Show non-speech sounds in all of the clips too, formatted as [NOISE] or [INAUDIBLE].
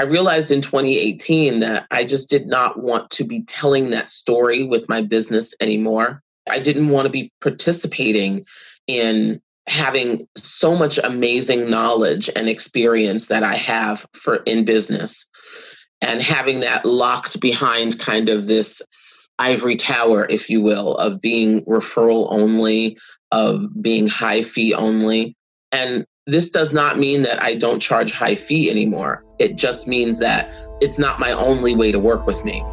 I realized in 2018 that I just did not want to be telling that story with my business anymore. I didn't want to be participating in having so much amazing knowledge and experience that I have for in business and having that locked behind kind of this ivory tower if you will of being referral only of being high fee only and this does not mean that I don't charge high fee anymore. It just means that it's not my only way to work with me.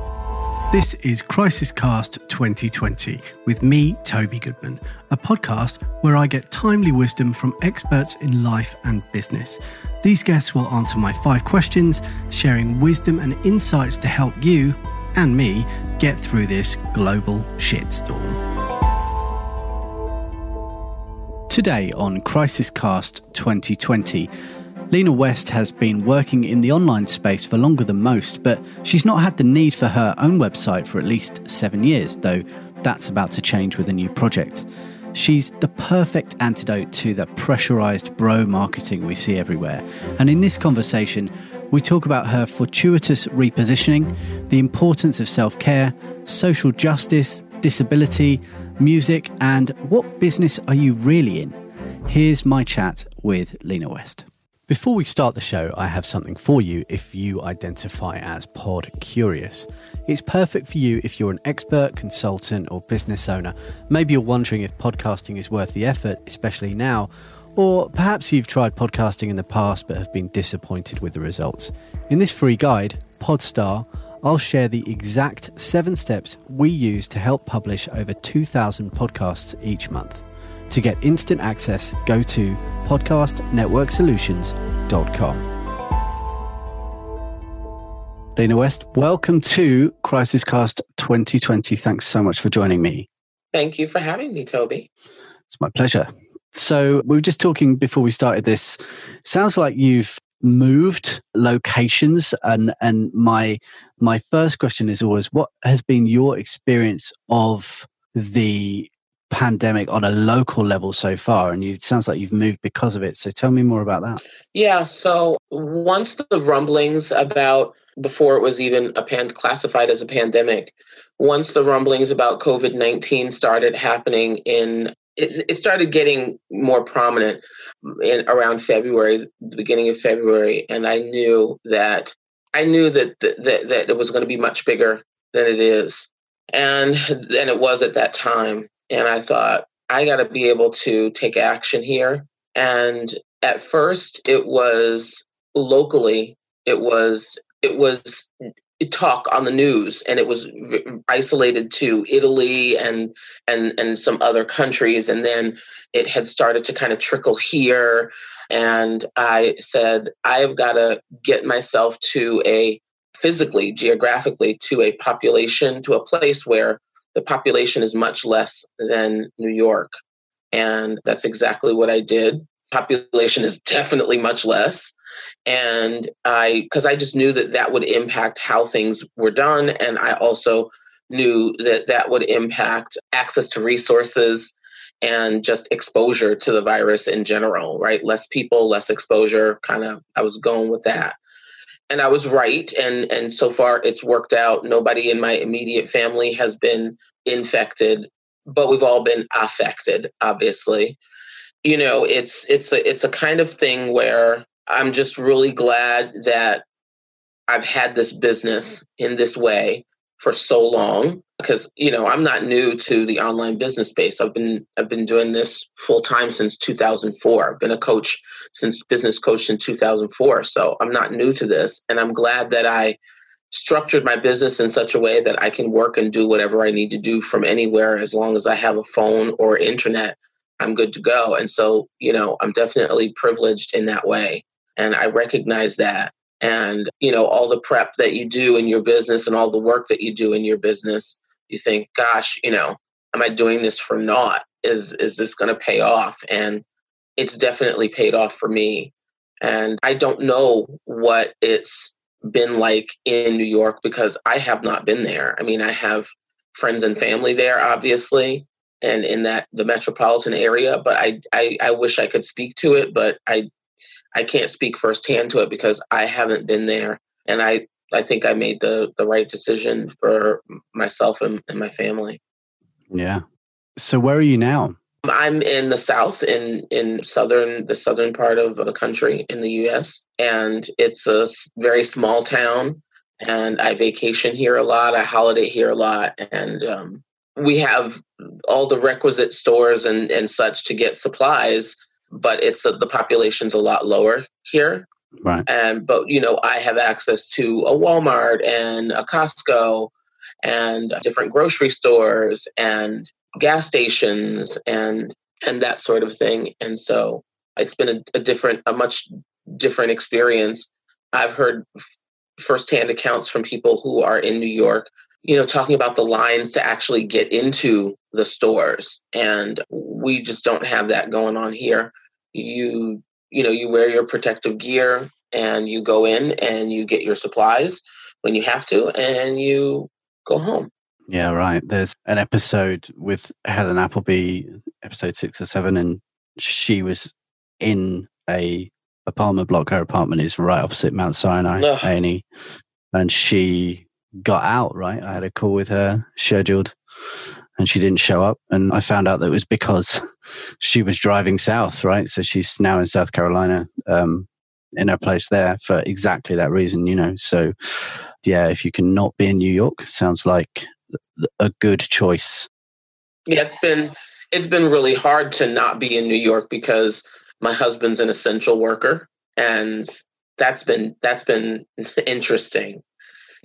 This is Crisis Cast 2020 with me, Toby Goodman, a podcast where I get timely wisdom from experts in life and business. These guests will answer my five questions, sharing wisdom and insights to help you and me get through this global shitstorm. Today on Crisis Cast 2020, Lena West has been working in the online space for longer than most, but she's not had the need for her own website for at least seven years, though that's about to change with a new project. She's the perfect antidote to the pressurized bro marketing we see everywhere. And in this conversation, we talk about her fortuitous repositioning, the importance of self care, social justice, disability, music, and what business are you really in? Here's my chat with Lena West. Before we start the show, I have something for you if you identify as pod curious. It's perfect for you if you're an expert, consultant, or business owner. Maybe you're wondering if podcasting is worth the effort, especially now, or perhaps you've tried podcasting in the past but have been disappointed with the results. In this free guide, Podstar, I'll share the exact seven steps we use to help publish over 2,000 podcasts each month. To get instant access, go to podcastnetworksolutions.com. Lena West, welcome to Crisis Cast 2020. Thanks so much for joining me. Thank you for having me, Toby. It's my pleasure. So, we were just talking before we started this. Sounds like you've moved locations and and my my first question is always what has been your experience of the pandemic on a local level so far? And you, it sounds like you've moved because of it. So tell me more about that. Yeah so once the rumblings about before it was even a pan classified as a pandemic once the rumblings about covid-19 started happening in it, it started getting more prominent in around February, the beginning of February, and I knew that I knew that that, that it was going to be much bigger than it is, and than it was at that time. And I thought I got to be able to take action here. And at first, it was locally. It was it was talk on the news and it was isolated to Italy and and and some other countries and then it had started to kind of trickle here and I said I've got to get myself to a physically geographically to a population to a place where the population is much less than New York. And that's exactly what I did. Population is [LAUGHS] definitely much less and i because i just knew that that would impact how things were done. And i also knew that that would impact access to resources and just exposure to the virus in general right? Less people less exposure kind of i was going with that. And i was right. And and so far it's worked out. Nobody in my immediate family has been infected but we've all been affected obviously. You know it's it's a it's a kind of thing where i'm just really glad that i've had this business in this way for so long because you know i'm not new to the online business space i've been i've been doing this full time since 2004 i've been a coach since business coach in 2004 so i'm not new to this and i'm glad that i structured my business in such a way that i can work and do whatever i need to do from anywhere as long as i have a phone or internet I'm good to go. And so, you know, I'm definitely privileged in that way. And I recognize that. And, you know, all the prep that you do in your business and all the work that you do in your business, you think, gosh, you know, am I doing this for naught? Is is this going to pay off? And it's definitely paid off for me. And I don't know what it's been like in New York because I have not been there. I mean, I have friends and family there, obviously, and in that the metropolitan area. But I, I, I wish I could speak to it, but I I can't speak firsthand to it because I haven't been there and I I think I made the the right decision for myself and, and my family. Yeah. So where are you now? I'm in the South, in in southern the southern part of the country in the U.S. and it's a very small town. And I vacation here a lot. I holiday here a lot, and um, we have all the requisite stores and and such to get supplies. But it's the population's a lot lower here, right? And but you know I have access to a Walmart and a Costco and different grocery stores and gas stations and and that sort of thing. And so it's been a, a different, a much different experience. I've heard f- firsthand accounts from people who are in New York, you know, talking about the lines to actually get into the stores. And we just don't have that going on here. You, you know, you wear your protective gear and you go in and you get your supplies when you have to and you go home. Yeah, right. There's an episode with Helen Appleby, episode six or seven, and she was in a apartment block. Her apartment is right opposite Mount Sinai, Annie, and she got out. Right, I had a call with her scheduled, and she didn't show up. And I found out that it was because she was driving south. Right, so she's now in South Carolina. Um, in her place there for exactly that reason, you know. So, yeah, if you can not be in New York, sounds like a good choice. Yeah, it's been it's been really hard to not be in New York because my husband's an essential worker and that's been that's been [LAUGHS] interesting.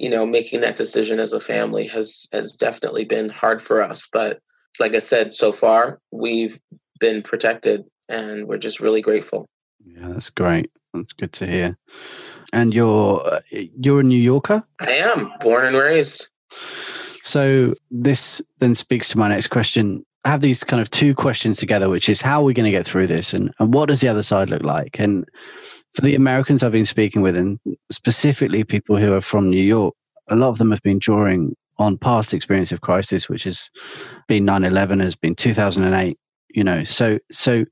You know, making that decision as a family has has definitely been hard for us, but like I said, so far we've been protected and we're just really grateful. Yeah, that's great. That's good to hear. And you're uh, you're a New Yorker? I am, born and raised. So this then speaks to my next question. I have these kind of two questions together, which is how are we going to get through this and, and what does the other side look like? And for the Americans I've been speaking with, and specifically people who are from New York, a lot of them have been drawing on past experience of crisis, which has been 9-11, has been 2008, you know. So so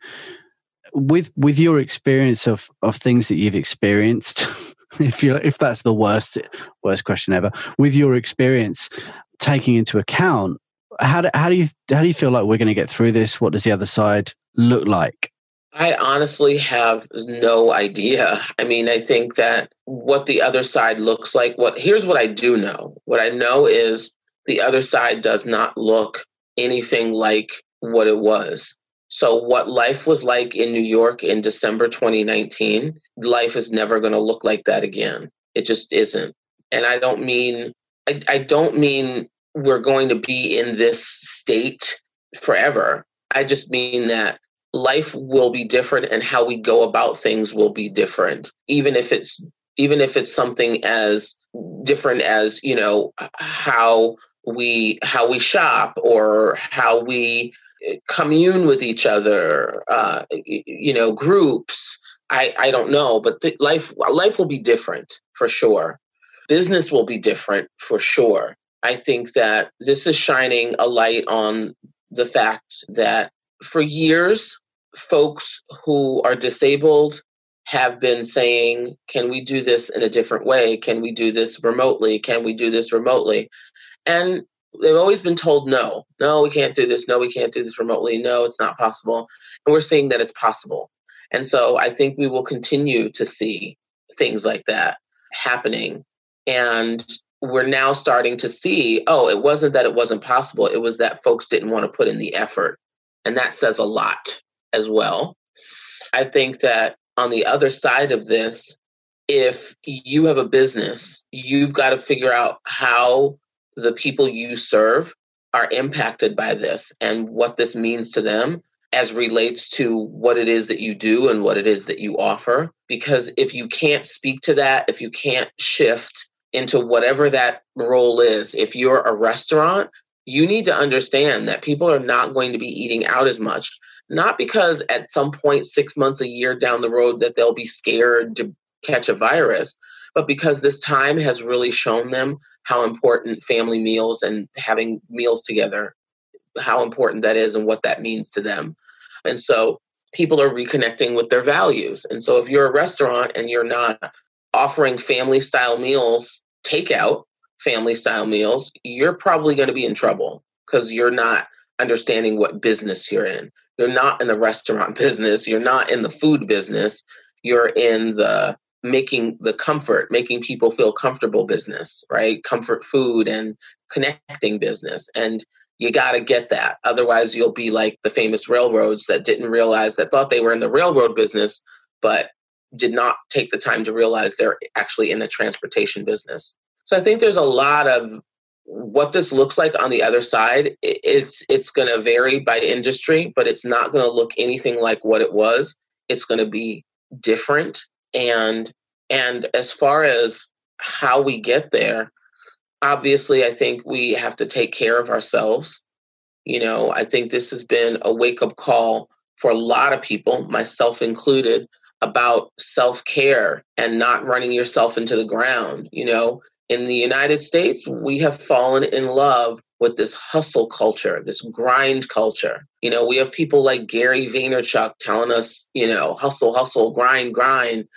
with with your experience of of things that you've experienced, [LAUGHS] if you if that's the worst worst question ever, with your experience, taking into account how do, how do you how do you feel like we're going to get through this what does the other side look like i honestly have no idea. I mean i think that what the other side looks like what here's what i do know. What i know is the other side does not look anything like what it was. So what life was like in new york in december 2019 life is never going to look like that again. It just isn't. And i don't mean I, I don't mean we're going to be in this state forever. I just mean that life will be different and how we go about things will be different even if it's even if it's something as different as you know how we how we shop or how we eh, commune with each other uh, you know groups i i don't know but the, life life will be different for sure business will be different for sure. I think that this is shining a light on the fact that for years, folks who are disabled have been saying, Can we do this in a different way? Can we do this remotely? Can we do this remotely? And they've always been told no, no, we can't do this. No, we can't do this remotely. No, it's not possible. And we're seeing that it's possible. And so I think we will continue to see things like that happening and we're now starting to see oh, it wasn't that it wasn't possible, it was that folks didn't want to put in the effort. And that says a lot as well. I think that on the other side of this, if you have a business, you've got to figure out how the people you serve are impacted by this and what this means to them as relates to what it is that you do and what it is that you offer. Because if you can't speak to that, if you can't shift into whatever that role is. If you're a restaurant, you need to understand that people are not going to be eating out as much, not because at some point, six months, a year down the road, that they'll be scared to catch a virus, but because this time has really shown them how important family meals and having meals together, how important that is and what that means to them. And so people are reconnecting with their values. And so if you're a restaurant and you're not offering family style meals, takeout family style meals, you're probably going to be in trouble because you're not understanding what business you're in. You're not in the restaurant [LAUGHS] business, you're not in the food business, you're in the making the comfort, making people feel comfortable business, right? Comfort food and connecting business. And you got to get that. Otherwise, you'll be like the famous railroads that didn't realize that thought they were in the railroad business, but did not take the time to realize they're actually in the transportation business. So I think there's a lot of what this looks like on the other side. It's it's going to vary by industry, but it's not going to look anything like what it was. It's going to be different and and as far as how we get there obviously i think we have to take care of ourselves you know i think this has been a wake up call for a lot of people myself included about self-care and not running yourself into the ground you know in the united states we have fallen in love with this hustle culture, this grind culture. You know, we have people like Gary Vaynerchuk telling us, you know, hustle, hustle, grind, grind.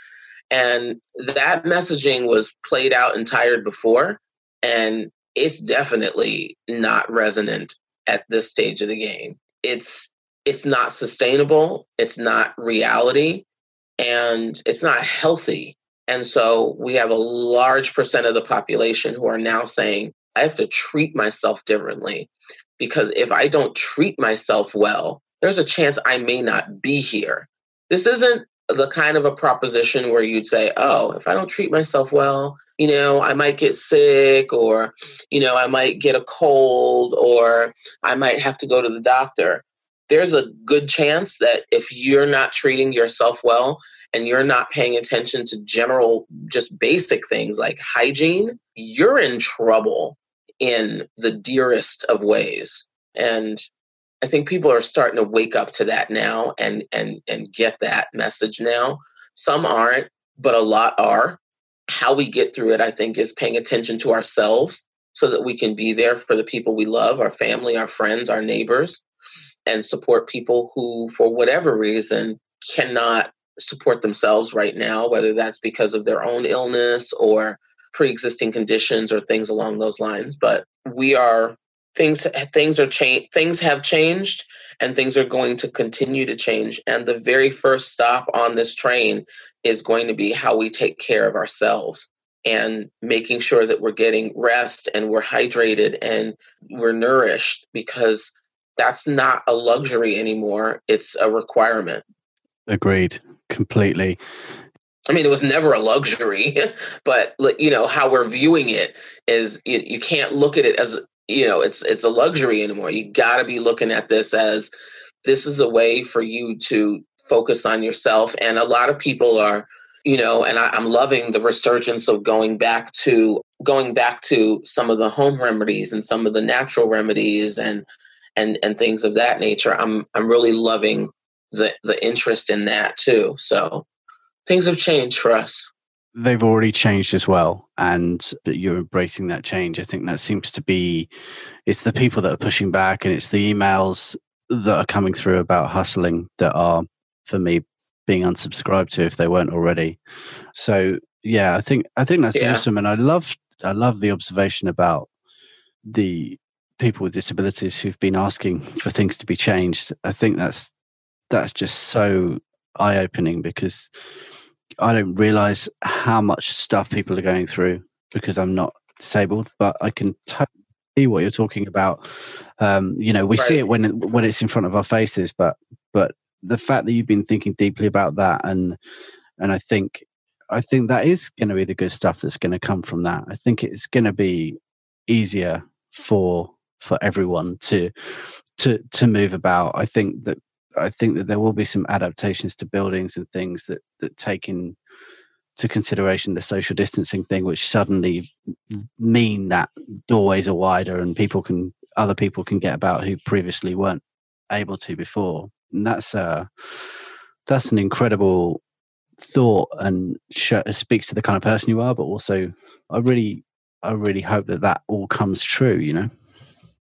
And that messaging was played out and tired before. And it's definitely not resonant at this stage of the game. It's it's not sustainable, it's not reality, and it's not healthy. And so we have a large percent of the population who are now saying, I have to treat myself differently because if I don't treat myself well, there's a chance I may not be here. This isn't the kind of a proposition where you'd say, oh, if I don't treat myself well, you know, I might get sick or, you know, I might get a cold or I might have to go to the doctor. There's a good chance that if you're not treating yourself well and you're not paying attention to general, just basic things like hygiene, you're in trouble in the dearest of ways. And I think people are starting to wake up to that now and and and get that message now. Some aren't, but a lot are. How we get through it, I think, is paying attention to ourselves so that we can be there for the people we love, our family, our friends, our neighbors, and support people who, for whatever reason, cannot support themselves right now, whether that's because of their own illness or pre-existing conditions or things along those lines. But we are things things are change things have changed and things are going to continue to change. And the very first stop on this train is going to be how we take care of ourselves and making sure that we're getting rest and we're hydrated and we're nourished because that's not a luxury anymore. It's a requirement. Agreed completely I mean, it was never a luxury, [LAUGHS] but you know how we're viewing it is you, you can't look at it as you know it's it's a luxury anymore. You got to be looking at this as this is a way for you to focus on yourself. And a lot of people are, you know, and I, I'm loving the resurgence of going back to going back to some of the home remedies and some of the natural remedies and and and things of that nature. I'm I'm really loving the the interest in that too. So things have changed for us. They've already changed as well, and you're embracing that change. I think that seems to be it's the people that are pushing back, and it's the emails that are coming through about hustling that are, for me, being unsubscribed to if they weren't already. So yeah, I think I think that's yeah. awesome, and I love I love the observation about the people with disabilities who've been asking for things to be changed. I think that's that's just so eye opening because I don't realize how much stuff people are going through because I'm not disabled, but I can totally see what you're talking about. Um, you know, we right. see it when when it's in front of our faces, but but the fact that you've been thinking deeply about that and and I think I think that is going to be the good stuff that's going to come from that. I think it's going to be easier for for everyone to to to move about. I think that I think that there will be some adaptations to buildings and things that that take into consideration the social distancing thing, which suddenly mean that doorways are wider and people can other people can get about who previously weren't able to before. And that's uh that's an incredible thought and sh- speaks to the kind of person you are, but also I really I really hope that that all comes true. You know.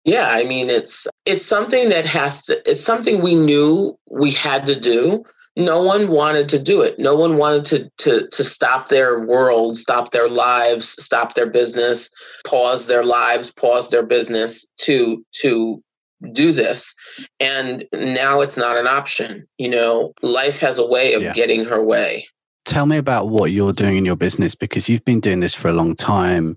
Yeah, I mean it's it's something that has to it's something we knew we had to do no one wanted to do it. No one wanted to to to stop their world, stop their lives, stop their business, pause their lives, pause their business to to do this. And now it's not an option. You know, life has a way of yeah. getting her way. Tell me about what you're doing in your business because you've been doing this for a long time.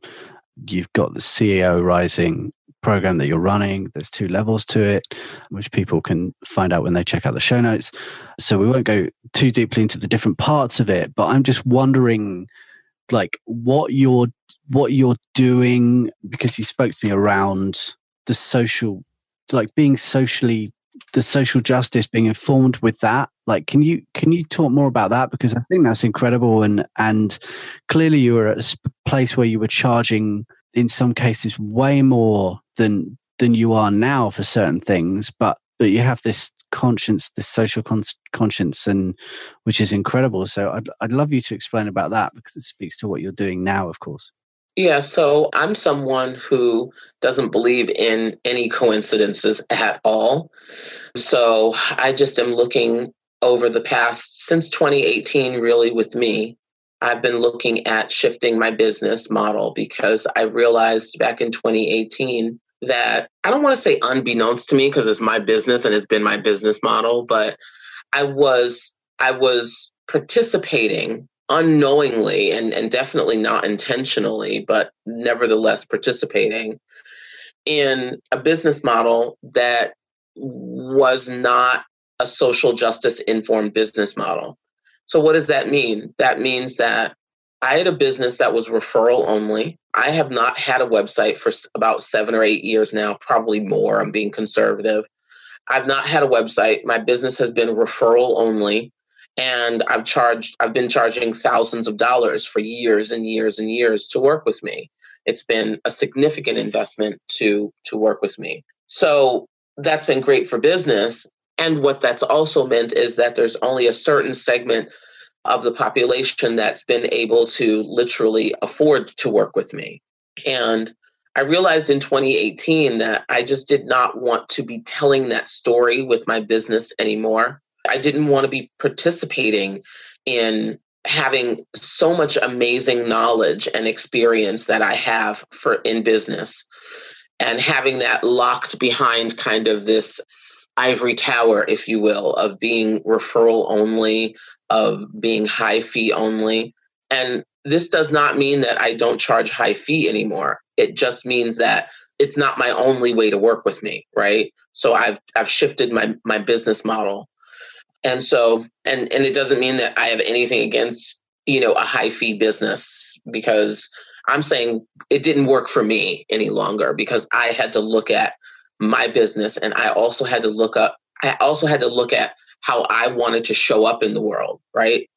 You've got the CEO Rising program that you're running. There's two levels to it, which people can find out when they check out the show notes. So we won't go too deeply into the different parts of it, but I'm just wondering like what you're what you're doing because you spoke to me around the social like being socially the social justice being informed with that like can you can you talk more about that because i think that's incredible and and clearly you were at a place where you were charging in some cases way more than than you are now for certain things but but you have this conscience this social con- conscience and which is incredible. So I'd, I'd love you to explain about that because it speaks to what you're doing now of course. Yeah so i'm someone who doesn't believe in any coincidences at all. So i just am looking over the past since 2018 really with me I've been looking at shifting my business model because I realized back in 2018 that I don't want to say unbeknownst to me because it's my business and it's been my business model, but I was I was participating unknowingly and, and definitely not intentionally, but nevertheless participating in a business model that was not a social justice informed business model. So, what does that mean? That means that I had a business that was referral only. I have not had a website for about seven or eight years now, probably more. I'm being conservative. I've not had a website. My business has been referral only. And I've charged, I've been charging thousands of dollars for years and years and years to work with me. It's been a significant investment to to work with me. So that's been great for business. And what that's also meant is that there's only a certain segment of the population that's been able to literally afford to work with me. And I realized in 2018 that I just did not want to be telling that story with my business anymore. I didn't want to be participating in having so much amazing knowledge and experience that I have for in business and having that locked behind kind of this ivory tower, if you will, of being referral only, of being high fee only. And this does not mean that I don't charge high fee anymore. It just means that it's not my only way to work with me, right? So I've I've shifted my my business model. And so and and it doesn't mean that I have anything against, you know, a high fee business because I'm saying it didn't work for me any longer because I had to look at my business and I also had to look up I also had to look at how I wanted to show up in the world, right?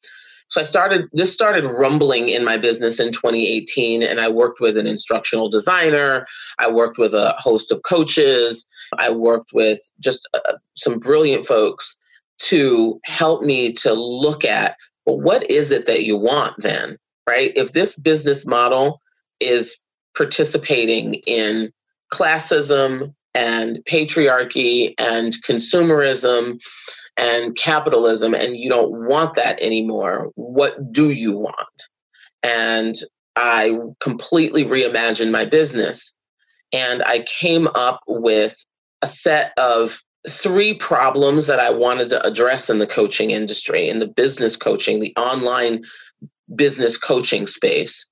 So I started this started rumbling in my business in 2018 and I worked with an instructional designer, I worked with a host of coaches, I worked with just uh, some brilliant folks to help me to look at well what is it that you want then, right? If this business model is participating in classism, and patriarchy and consumerism and capitalism and you don't want that anymore what do you want? And i completely reimagined my business and i came up with a set of three problems that i wanted to address in the coaching industry in the business coaching the online business coaching space.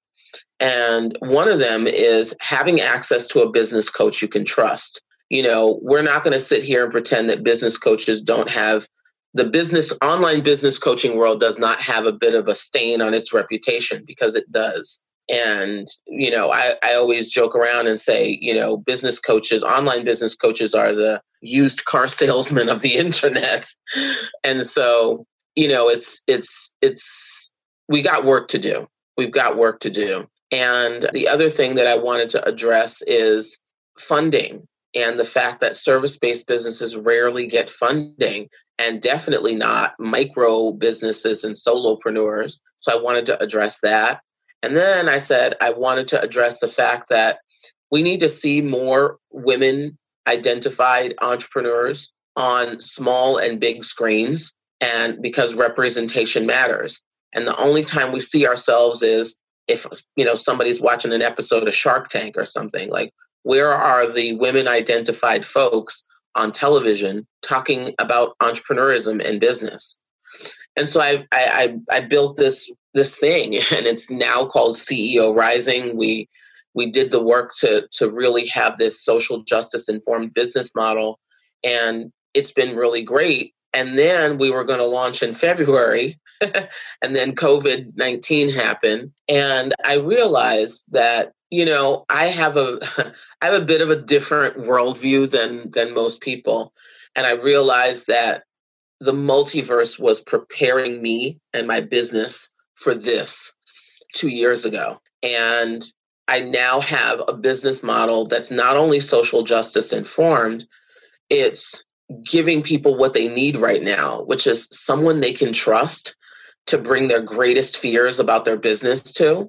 And one of them is having access to a business coach you can trust you know, we're not going to sit here and pretend that business coaches don't have the business online business coaching world does not have a bit of a stain on its reputation because it does. And, you know, I, I always joke around and say, you know, business coaches, online business coaches are the used car [LAUGHS] salesmen of the internet. And so, you know, it's, it's, it's, we got work to do. We've got work to do. And the other thing that I wanted to address is funding and the fact that service based businesses rarely get funding and definitely not micro businesses and solopreneurs. So I wanted to address that. And then I said I wanted to address the fact that we need to see more women identified entrepreneurs on small and big screens and because representation matters. And the only time we see ourselves is if you know somebody's watching an episode of Shark Tank or something like where are the women identified folks on television talking about entrepreneurism and business? And so I, I i built this this thing [LAUGHS] and it's now called ceo rising. We we did the work to to really have this social justice informed business model and it's been really great. And then we were going to launch in february [LAUGHS] and then covid-19 happened and i realized that you know i have a [LAUGHS] i have a bit of a different worldview than than most people and i realized that the multiverse was preparing me and my business for this two years ago and i now have a business model that's not only social justice informed it's giving people what they need right now which is someone they can trust to bring their greatest fears about their business to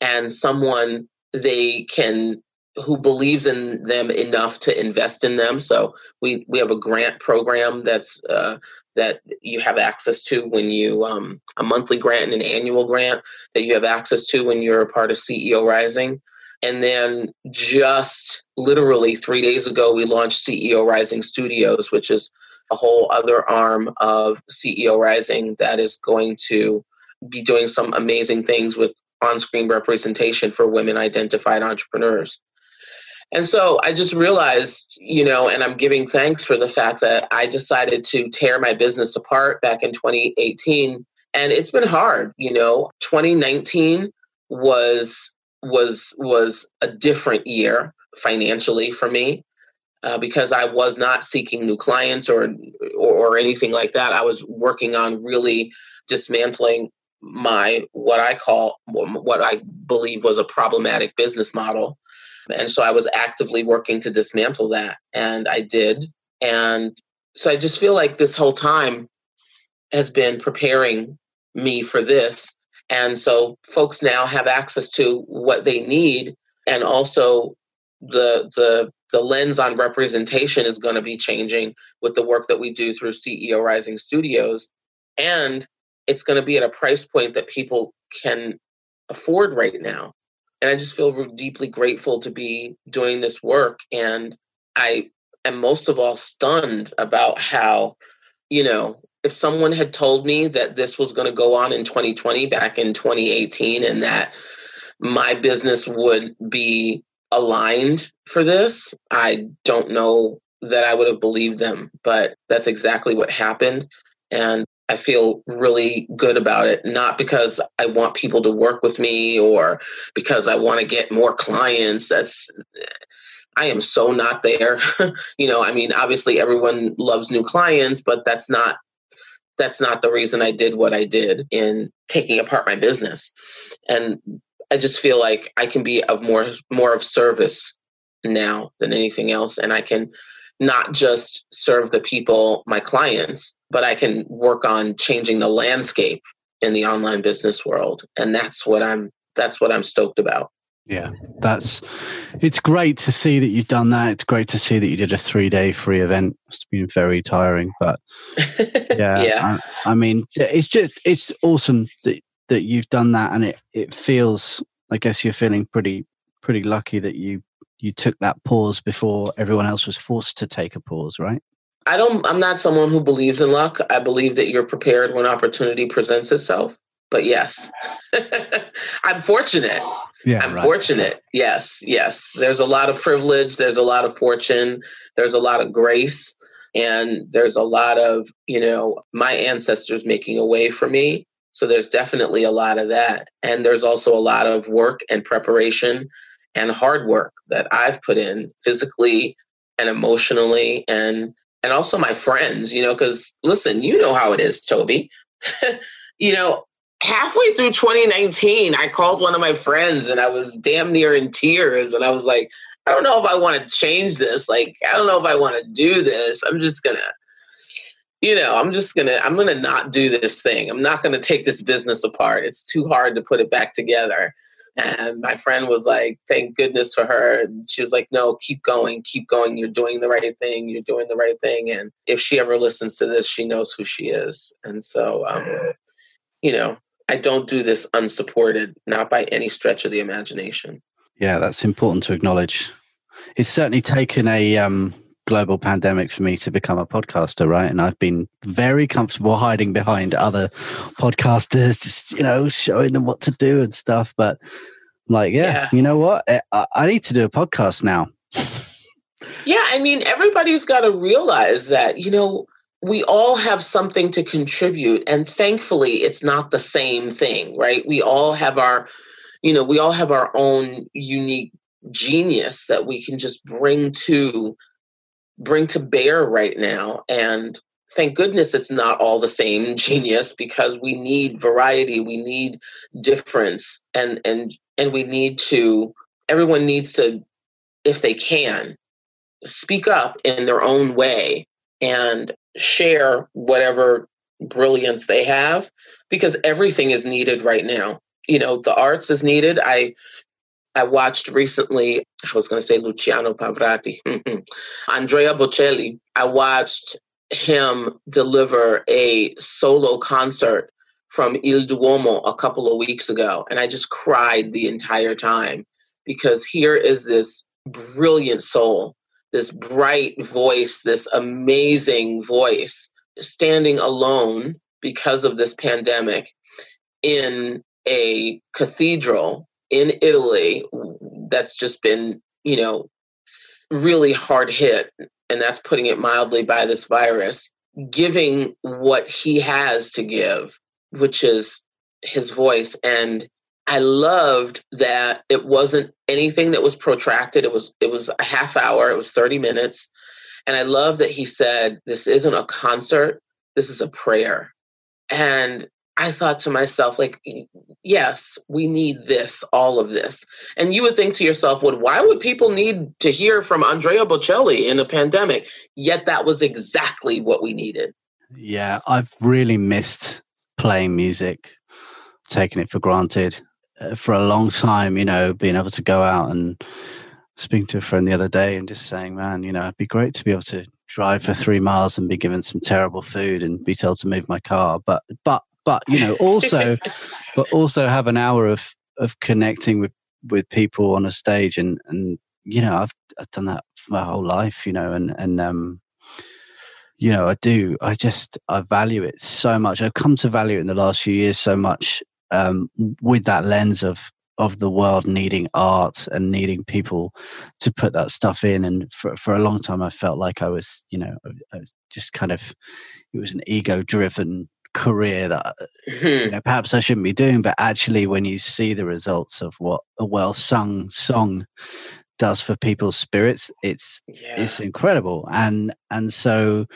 and someone they can who believes in them enough to invest in them. So we we have a grant program that's uh, that you have access to when you um, a monthly grant and an annual grant that you have access to when you're a part of CEO Rising. And then just literally three days ago, we launched CEO Rising Studios, which is a whole other arm of CEO Rising that is going to be doing some amazing things with on screen representation for women identified entrepreneurs. And so I just realized, you know, and I'm giving thanks for the fact that I decided to tear my business apart back in 2018 and it's been hard, you know. 2019 was was was a different year financially for me. Uh, because I was not seeking new clients or, or, or anything like that. I was working on really dismantling my what I call what I believe was a problematic business model. And so I was actively working to dismantle that. And I did. And so I just feel like this whole time has been preparing me for this. And so folks now have access to what they need. And also the the the lens on representation is going to be changing with the work that we do through CEO Rising Studios. And it's going to be at a price point that people can afford right now. And I just feel deeply grateful to be doing this work. And I am most of all stunned about how, you know, if someone had told me that this was going to go on in 2020 back in 2018 and that my business would be aligned for this, I don't know that I would have believed them, but that's exactly what happened. And I feel really good about it, not because I want people to work with me or because I want to get more clients. That's, I am so not there. [LAUGHS] you know, I mean, obviously everyone loves new clients, but that's not that's not the reason I did what I did in taking apart my business. And I just feel like I can be of more more of service now than anything else and I can not just serve the people, my clients, but I can work on changing the landscape in the online business world. And that's what I'm that's what I'm stoked about. Yeah, that's it's great to see that you've done that. It's great to see that you did a three day free event. It's been very tiring, but [LAUGHS] yeah, yeah. I, I, mean, it's just it's awesome that that you've done that, and it it feels. I guess you're feeling pretty pretty lucky that you you took that pause before everyone else was forced to take a pause, right? I don't I'm not someone who believes in luck. I believe that you're prepared when opportunity presents itself. But yes. [LAUGHS] I'm fortunate. Yeah, I'm right. fortunate. Yes, yes. There's a lot of privilege, there's a lot of fortune, there's a lot of grace, and there's a lot of, you know, my ancestors making a way for me. So there's definitely a lot of that. And there's also a lot of work and preparation and hard work that I've put in physically and emotionally and and also my friends, you know, because listen, you know how it is, Toby. [LAUGHS] you know, halfway through 2019, I called one of my friends and I was damn near in tears. And I was like, I don't know if I want to change this. Like, I don't know if I want to do this. I'm just going to, you know, I'm just going to, I'm going to not do this thing. I'm not going to take this business apart. It's too hard to put it back together. And my friend was like, thank goodness for her. And she was like, no, keep going, keep going. You're doing the right thing. You're doing the right thing. And if she ever listens to this, she knows who she is. And so, um, you know, I don't do this unsupported, not by any stretch of the imagination. Yeah, that's important to acknowledge. It's certainly taken a um, global pandemic for me to become a podcaster, right? And I've been very comfortable hiding behind other podcasters, just, you know, showing them what to do and stuff. But like, yeah, yeah. you know what? Eh, I, I need to do a podcast now. yeah, I mean, everybody's got to realize that, you know, we all have something to contribute. And thankfully, it's not the same thing, right? We all have our, you know, we all have our own unique genius that we can just bring to bring to bear right now. And thank goodness it's not all the same [LAUGHS] genius because we need variety we need difference and and and we need to everyone needs to if they can speak up in their own way and share whatever brilliance they have because everything is needed right now. You know the arts is needed. I I watched recently, I was going to say Luciano Pavarotti, Andrea Bocelli. I watched him deliver a solo concert from Il Duomo a couple of weeks ago, and I just cried the entire time because here is this brilliant soul, this bright voice, this amazing voice standing alone because of this pandemic in a cathedral in Italy that's just been, you know, really hard hit, and that's putting it mildly by this virus, giving what he has to give, which is his voice. And I loved that it wasn't anything that was protracted. It was it was a half hour, it was 30 minutes. And I love that he said, This isn't a concert, this is a prayer. And I thought to myself, like, yes, we need this, all of this. And you would think to yourself, well, why would people need to hear from Andrea Bocelli in a pandemic? Yet that was exactly what we needed. Yeah, I've really missed playing music, taking it for granted uh, for a long time, you know, being able to go out and speaking to a friend the other day and just saying, man, you know, it'd be great to be able to drive for three miles and be given some terrible food and be told to move my car. But, but but you know also [LAUGHS] but also have an hour of of connecting with with people on a stage and and you know I've I've done that my whole life you know and and um you know I do I just I value it so much. I've come to value it in the last few years so much um with that lens of of the world needing art and needing people to put that stuff in. And for for a long time I felt like I was you know I, I just kind of it was an ego driven career that you hmm. know, perhaps I shouldn't be doing. But actually, when you see the results of what a well sung song does for people's spirits, it's yeah. it's incredible. And and so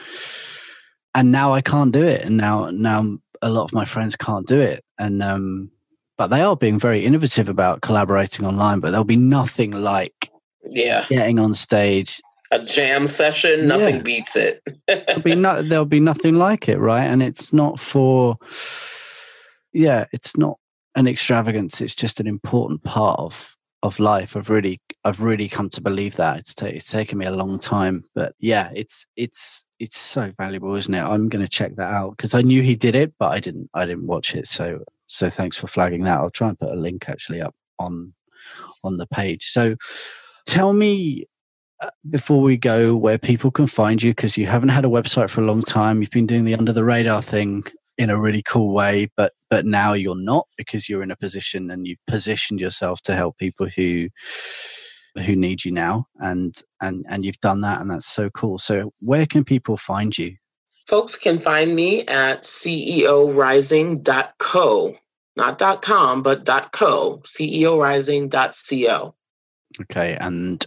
and now I can't do it, and now now a lot of my friends can't do it, and um, but they are being very innovative about collaborating online. But there'll be nothing like yeah getting on stage a jam session nothing yeah. beats it. There'll be no, [LAUGHS] there'll be nothing like it right? And it's not for yeah it's not an extravagance. It's just an important part of of life. I've really i've really come to believe that. It's, ta- it's taken me a long time but yeah it's it's it's so valuable isn't it? I'm going to check that out because i knew he did it but i didn't i didn't watch it. So so thanks for flagging that. I'll try and put a link actually up on on the page. So tell me before we go where people can find you because you haven't had a website for a long time. You've been doing the under the radar thing in a really cool way but but now you're not because you're in a position and you've positioned yourself to help people who who need you now and and and you've done that and that's so cool. So where can people find you? Folks can find me at ceorising.co not .com but .co ceorising.co Okay, and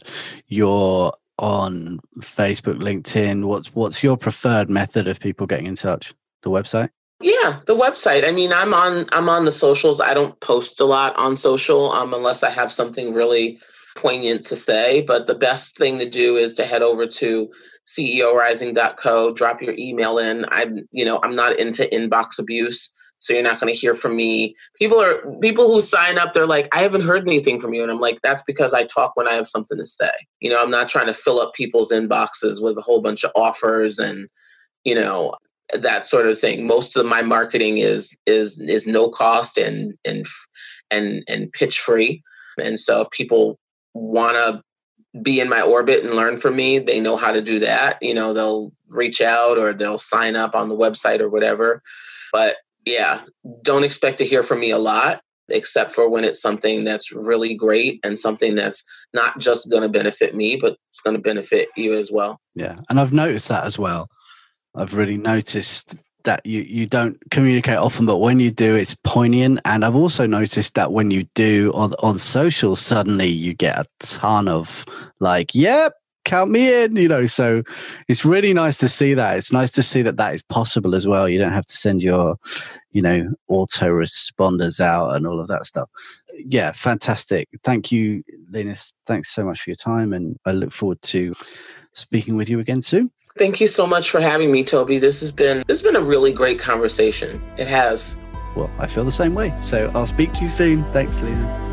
you're on Facebook, LinkedIn. What's what's your preferred method of people getting in touch? The website? Yeah, the website. I mean, I'm on I'm on the socials. I don't post a lot on social um, unless I have something really poignant to say. But the best thing to do is to head over to ceorising.co, drop your email in. I'm, you know, I'm not into inbox abuse. So you're not going to hear from me. People are people who sign up. They're like, I haven't heard anything from you, and I'm like, that's because I talk when I have something to say. You know, I'm not trying to fill up people's inboxes with a whole bunch of offers and you know that sort of thing. Most of my marketing is is is no cost and and and and pitch free. And so if people want to be in my orbit and learn from me, they know how to do that. You know, they'll reach out or they'll sign up on the website or whatever. But yeah, don't expect to hear from me a lot, except for when it's something that's really great and something that's not just going to benefit me, but it's going to benefit you as well. Yeah. And I've noticed that as well. I've really noticed that you you don't communicate often, but when you do, it's poignant. And I've also noticed that when you do on on social, suddenly you get a ton of like, "Yep, count me in." You know, so it's really nice to see that. It's nice to see that that is possible as well. You don't have to send your, you know, auto responders out and all of that stuff. Yeah, fantastic. Thank you, Linus. Thanks so much for your time, and I look forward to speaking with you again soon. Thank you so much for having me, Toby. This has been this has been a really great conversation. It has. Well, I feel the same way. So I'll speak to you soon. Thanks, Lena.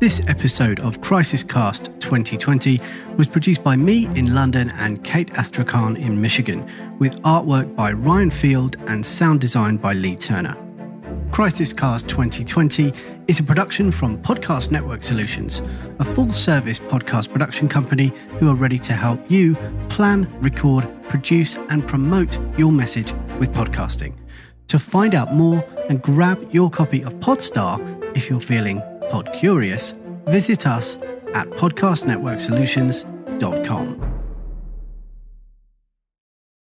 This episode of Crisis Cast 2020 was produced by me in London and Kate Astrakhan in Michigan, with artwork by Ryan Field and sound design by Lee Turner. Crisis Cast 2020 is a production from Podcast Network Solutions, a full service podcast production company who are ready to help you plan, record, produce, and promote your message with podcasting. To find out more and grab your copy of Podstar if you're feeling pod curious, visit us at podcastnetworksolutions.com.